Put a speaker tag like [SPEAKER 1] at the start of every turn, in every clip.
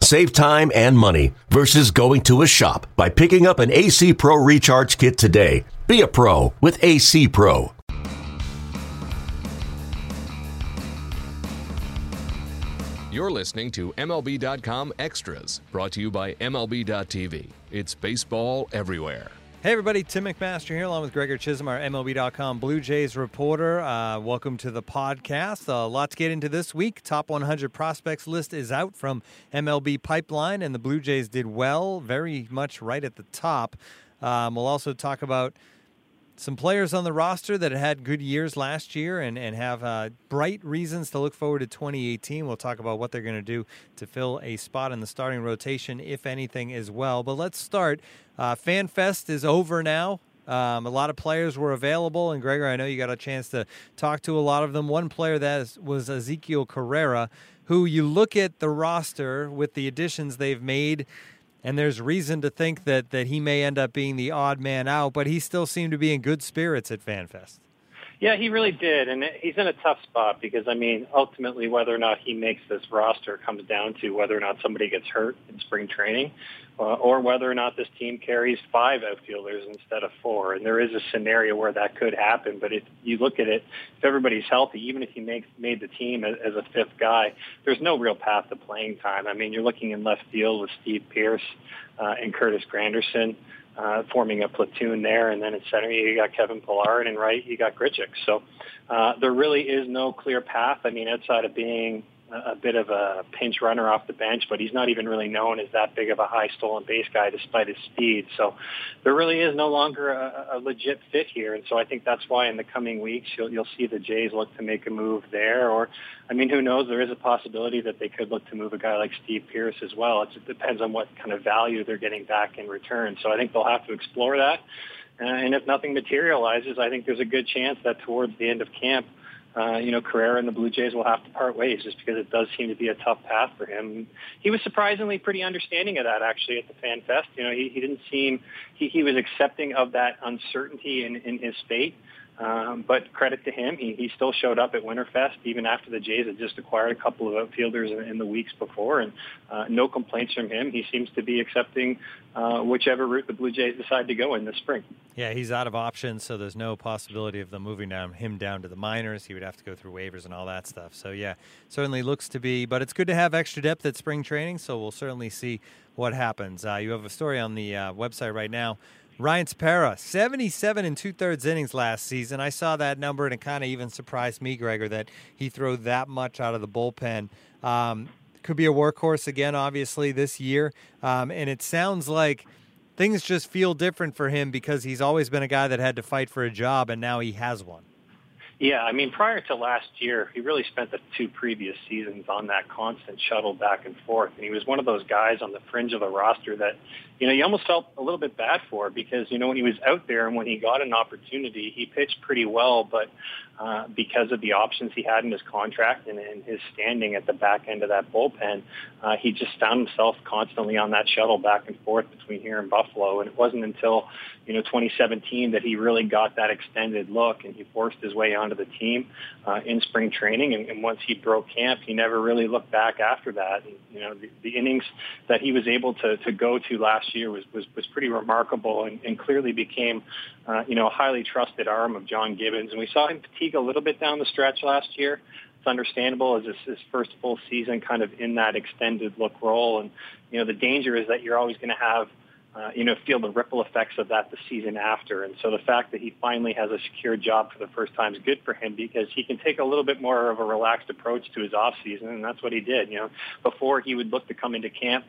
[SPEAKER 1] Save time and money versus going to a shop by picking up an AC Pro Recharge Kit today. Be a pro with AC Pro.
[SPEAKER 2] You're listening to MLB.com Extras, brought to you by MLB.tv. It's baseball everywhere.
[SPEAKER 3] Hey everybody, Tim McMaster here, along with Gregor Chisholm, our MLB.com Blue Jays reporter. Uh, welcome to the podcast. A lot to get into this week. Top 100 prospects list is out from MLB Pipeline, and the Blue Jays did well, very much right at the top. Um, we'll also talk about some players on the roster that had good years last year and, and have uh, bright reasons to look forward to 2018. We'll talk about what they're going to do to fill a spot in the starting rotation, if anything, as well. But let's start. Uh, FanFest is over now. Um, a lot of players were available, and Gregor, I know you got a chance to talk to a lot of them. One player that is, was Ezekiel Carrera, who you look at the roster with the additions they've made and there's reason to think that that he may end up being the odd man out, but he still seemed to be in good spirits at FanFest.
[SPEAKER 4] Yeah, he really did, and he's in a tough spot because I mean, ultimately, whether or not he makes this roster comes down to whether or not somebody gets hurt in spring training, uh, or whether or not this team carries five outfielders instead of four. And there is a scenario where that could happen. But if you look at it, if everybody's healthy, even if he makes made the team as, as a fifth guy, there's no real path to playing time. I mean, you're looking in left field with Steve Pearce uh, and Curtis Granderson uh, forming a platoon there. And then in center, you got Kevin Pillar, and right, you got Grichuk. So uh, there really is no clear path. I mean, outside of being a bit of a pinch runner off the bench, but he's not even really known as that big of a high stolen base guy despite his speed. So there really is no longer a, a legit fit here. And so I think that's why in the coming weeks you'll, you'll see the Jays look to make a move there. Or, I mean, who knows? There is a possibility that they could look to move a guy like Steve Pearce as well. It depends on what kind of value they're getting back in return. So I think they'll have to explore that. Uh, and if nothing materializes, I think there's a good chance that towards the end of camp, Uh, you know, Carrera and the Blue Jays will have to part ways just because it does seem to be a tough path for him. He was surprisingly pretty understanding of that actually at the Fan Fest. You know, he, he didn't seem, he, he was accepting of that uncertainty in, in his state. Um, but credit to him, he, he still showed up at Winterfest even after the Jays had just acquired a couple of outfielders in, in the weeks before, and uh, no complaints from him. He seems to be accepting uh, whichever route the Blue Jays decide to go in this spring.
[SPEAKER 3] Yeah, he's out of options, so there's no possibility of them moving down, him down to the minors. He would have to go through waivers and all that stuff. So yeah, certainly looks to be. But it's good to have extra depth at spring training, so we'll certainly see what happens. Uh, you have a story on the uh, website right now Ryan Tepera, 77 and two thirds innings last season. I saw that number and it kind of even surprised me, Gregor, that he threw that much out of the bullpen. Um, could be a workhorse again, obviously, this year. Um, and it sounds like things just feel different for him because he's always been a guy that had to fight for a job and now he has one.
[SPEAKER 4] Yeah, I mean, prior to last year, he really spent the two previous seasons on that constant shuttle back and forth. And he was one of those guys on the fringe of the roster that, you know, you almost felt a little bit bad for because, you know, when he was out there and when he got an opportunity, he pitched pretty well, but uh, because of the options he had in his contract and, and his standing at the back end of that bullpen, uh, he just found himself constantly on that shuttle back and forth between here and Buffalo. And it wasn't until, you know, 2017 that he really got that extended look and he forced his way onto the team uh, in spring training. And, and once he broke camp, he never really looked back after that. And, you know, the, the innings that he was able to, to go to last year was, was, was pretty remarkable and, and clearly became, uh, you know, a highly trusted arm of John Gibbons. And we saw him fatigue a little bit down the stretch last year. It's understandable as his, his first full season kind of in that extended look role. And, you know, the danger is that you're always going to have – uh, you know, feel the ripple effects of that the season after. And so the fact that he finally has a secure job for the first time is good for him because he can take a little bit more of a relaxed approach to his off season, and that's what he did. You know, before he would look to come into camp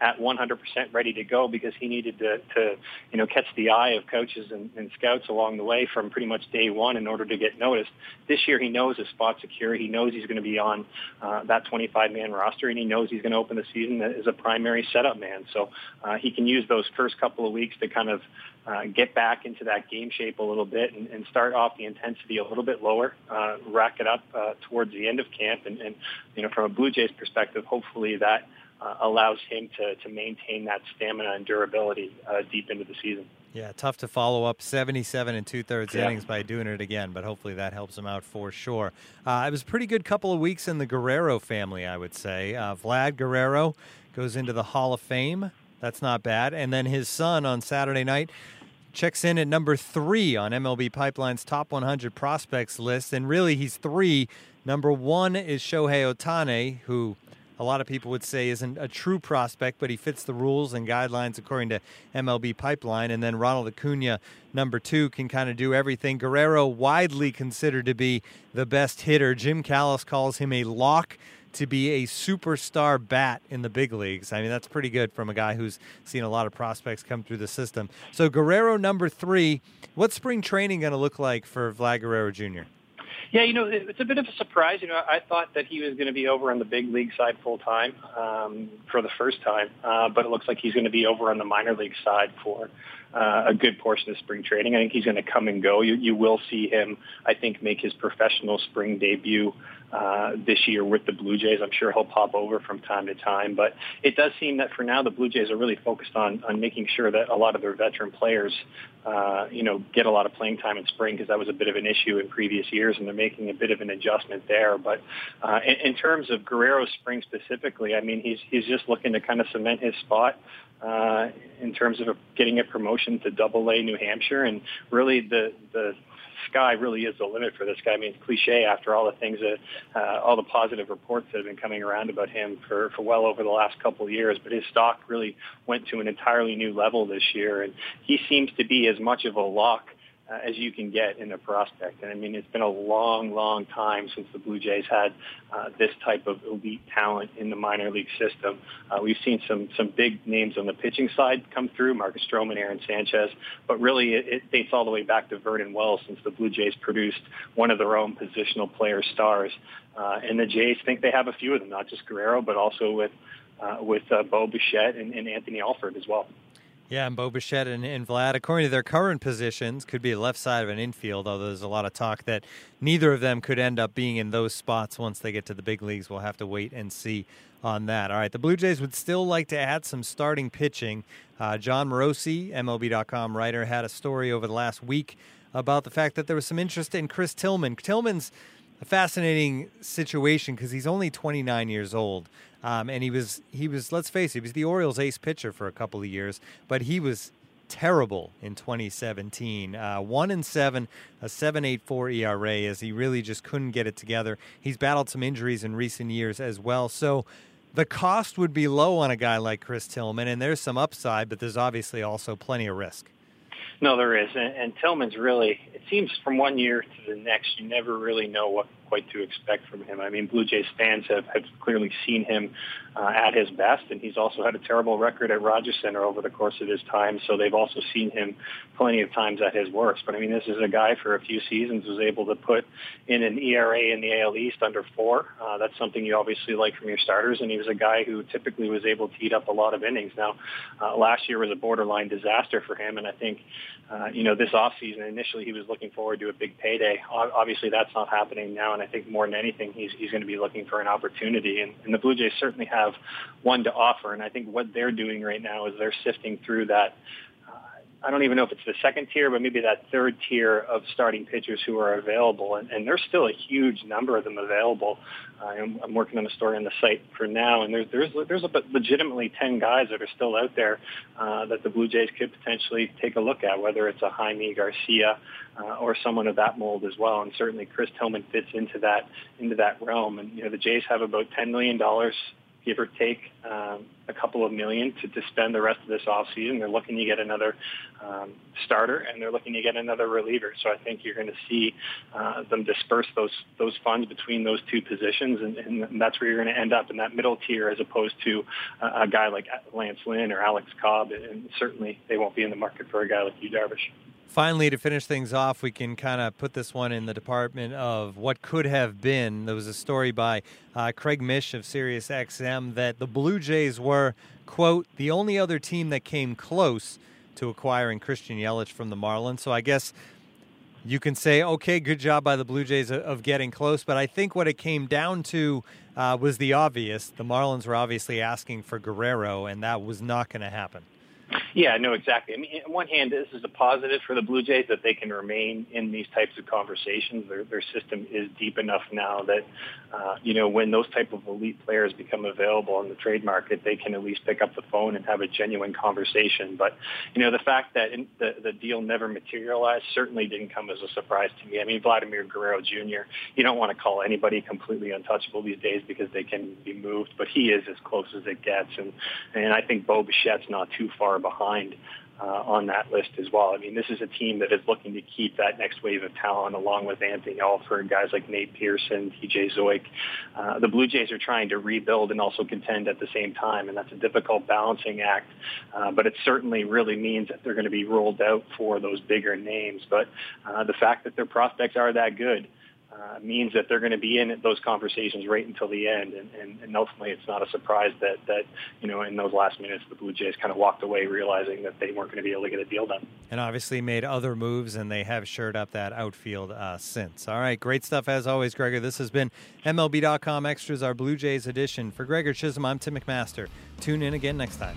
[SPEAKER 4] at 100% ready to go because he needed to, to you know, catch the eye of coaches and, and scouts along the way from pretty much day one in order to get noticed. This year, he knows his spot secure. He knows he's going to be on uh, that 25-man roster, and he knows he's going to open the season as a primary setup man. So uh, he can use those first couple of weeks to kind of uh, get back into that game shape a little bit and, and start off the intensity a little bit lower, uh, rack it up uh, towards the end of camp, and, and you know, from a Blue Jays perspective, hopefully that uh, allows him to, to maintain that stamina and durability uh, deep into the season.
[SPEAKER 3] Yeah, tough to follow up 77 and two thirds yeah. innings by doing it again, but hopefully that helps him out for sure. Uh, it was a pretty good couple of weeks in the Guerrero family, I would say. Uh, Vlad Guerrero goes into the Hall of Fame. That's not bad. And then his son on Saturday night checks in at number three on MLB Pipeline's top 100 prospects list. And really, he's three. Number one is Shohei Ohtani, who a lot of people would say isn't a true prospect, but he fits the rules and guidelines according to MLB Pipeline. And then Ronald Acuna, number two, can kind of do everything. Guerrero, widely considered to be the best hitter. Jim Callis calls him a lock to be a superstar bat in the big leagues. I mean, that's pretty good from a guy who's seen a lot of prospects come through the system. So, Guerrero, number three, what's spring training going to look like for Vlad Guerrero Jr.?
[SPEAKER 4] Yeah, you know, it's a bit of a surprise. You know, I thought that he was going to be over on the big league side full time um, for the first time, uh, but it looks like he's going to be over on the minor league side for uh, a good portion of spring training. I think he's going to come and go. You, you will see him, I think, make his professional spring debut uh, this year with the Blue Jays. I'm sure he'll pop over from time to time, but it does seem that for now the Blue Jays are really focused on on making sure that a lot of their veteran players, uh, you know, get a lot of playing time in spring because that was a bit of an issue in previous years, and they're making a bit of an adjustment there. But uh, in, in terms of Guerrero spring specifically, I mean, he's he's just looking to kind of cement his spot uh, in terms of getting a promotion to Double A New Hampshire, and really the the sky really is the limit for this guy. I mean, it's cliche after all the things that, uh, all the positive reports that have been coming around about him for, for well over the last couple of years. But his stock really went to an entirely new level this year, and he seems to be as much of a lock uh, as you can get in a prospect. And I mean, it's been a long, long time since the Blue Jays had uh, this type of elite talent in the minor league system. Uh, we've seen some some big names on the pitching side come through, Marcus Stroman, Aaron Sanchez, but really it, it dates all the way back to Vernon Wells since the Blue Jays produced one of their own positional player stars. Uh, and the Jays think they have a few of them, not just Guerrero, but also with uh, with uh, Bo Bichette and, and Anthony Alford as well.
[SPEAKER 3] Yeah, and Bo Bichette and, and, Vlad, according to their current positions, could be left side of an infield, although there's a lot of talk that neither of them could end up being in those spots once they get to the big leagues. We'll have to wait and see on that. All right, the Blue Jays would still like to add some starting pitching. Uh, Jon Morosi, MLB.com writer, had a story over the last week about the fact that there was some interest in Chris Tillman. Tillman's a fascinating situation because he's only 29 years old. Um, and he was he was let's face it, he was the Orioles' ace pitcher for a couple of years, but he was terrible in 2017. Uh, one and seven, a 7.84 ERA, as he really just couldn't get it together. He's battled some injuries in recent years as well, so. The cost would be low on a guy like Chris Tillman, and there's some upside, but there's obviously also plenty of risk.
[SPEAKER 4] No, there is, and, and Tillman's really. It seems from one year to the next, you never really know what quite to expect from him. I mean, Blue Jays fans have, have clearly seen him uh, at his best, and he's also had a terrible record at Rogers Center over the course of his time. So they've also seen him plenty of times at his worst. But I mean, this is a guy for a few seasons was able to put in an ERA in the AL East under four. Uh, that's something you obviously like from your starters, and he was a guy who typically was able to eat up a lot of innings. Now, uh, last year was a borderline disaster for him, and I think, uh, you know, this offseason initially he was looking forward to a big payday. Obviously, that's not happening now, and I think more than anything, he's he's going to be looking for an opportunity. And, and the Blue Jays certainly have one to offer. And I think what they're doing right now is they're sifting through that. I don't even know if it's the second tier, but maybe that third tier of starting pitchers who are available, and, and there's still a huge number of them available. Uh, I'm, I'm working on a story on the site for now, and there's there's there's legitimately ten guys that are still out there uh, that the Blue Jays could potentially take a look at, whether it's a Jaime Garcia uh, or someone of that mold as well. And certainly Chris Tillman fits into that into that realm. And you know the Jays have about ten million dollars give or take um, a couple of million to, to spend the rest of this offseason. They're looking to get another um, starter and they're looking to get another reliever. So I think you're going to see uh, them disperse those those funds between those two positions, and, and that's where you're going to end up in that middle tier, as opposed to uh, a guy like Lance Lynn or Alex Cobb. And certainly, they won't be in the market for a guy like Yu Darvish.
[SPEAKER 3] Finally, to finish things off, we can kind of put this one in the department of what could have been. There was a story by uh, Craig Mish of SiriusXM that the Blue Jays were, quote, the only other team that came close to acquiring Christian Yelich from the Marlins. So I guess you can say, okay, good job by the Blue Jays of getting close. But I think what it came down to uh, was the obvious. The Marlins were obviously asking for Guerrero, and that was not going to happen.
[SPEAKER 4] Yeah, no, exactly. I mean, on one hand, this is a positive for the Blue Jays that they can remain in these types of conversations. Their, their system is deep enough now that, uh, you know, when those type of elite players become available in the trade market, they can at least pick up the phone and have a genuine conversation. But, you know, the fact that in, the, the deal never materialized certainly didn't come as a surprise to me. I mean, Vladimir Guerrero Jr., you don't want to call anybody completely untouchable these days because they can be moved, but he is as close as it gets. And, and I think Bo Bichette's not too far behind uh, on that list as well. I mean, this is a team that is looking to keep that next wave of talent along with Anthony Alford, guys like Nate Pearson, TJ Zeuch. Uh, the Blue Jays are trying to rebuild and also contend at the same time, and that's a difficult balancing act. Uh, but it certainly really means that they're going to be rolled out for those bigger names. But uh, the fact that their prospects are that good, uh, means that they're going to be in those conversations right until the end. And, and, and ultimately, it's not a surprise that, that, you know, in those last minutes, the Blue Jays kind of walked away realizing that they weren't going to be able to get a deal done.
[SPEAKER 3] And obviously made other moves, and they have shored up that outfield uh, since. All right, great stuff as always, Gregor. This has been MLB.com Extras, our Blue Jays edition. For Gregor Chisholm, I'm Tim McMaster. Tune in again next time.